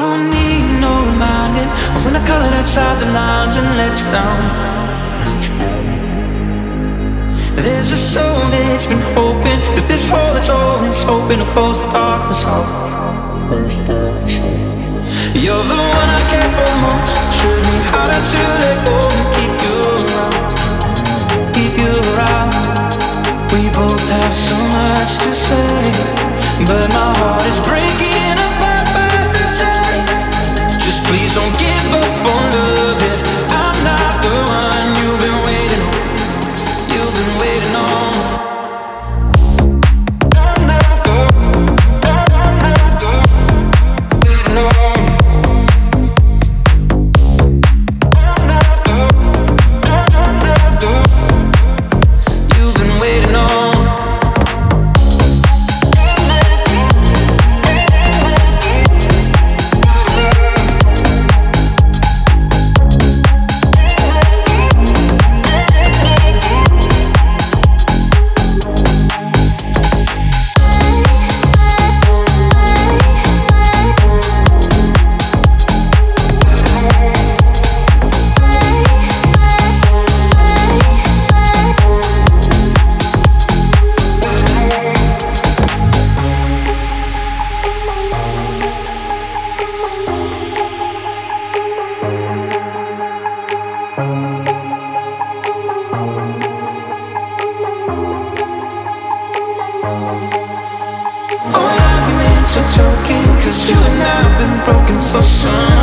don't need no reminding of when I colored outside the lines and let you down. There's a soul that's been hoping that this hole that's always hoping to close the darkness out. You're the one I care for most. Show me how to let go and keep you around. Keep you around. We both have so much to say, but my heart is breaking Talking, cause you and I have been broken for some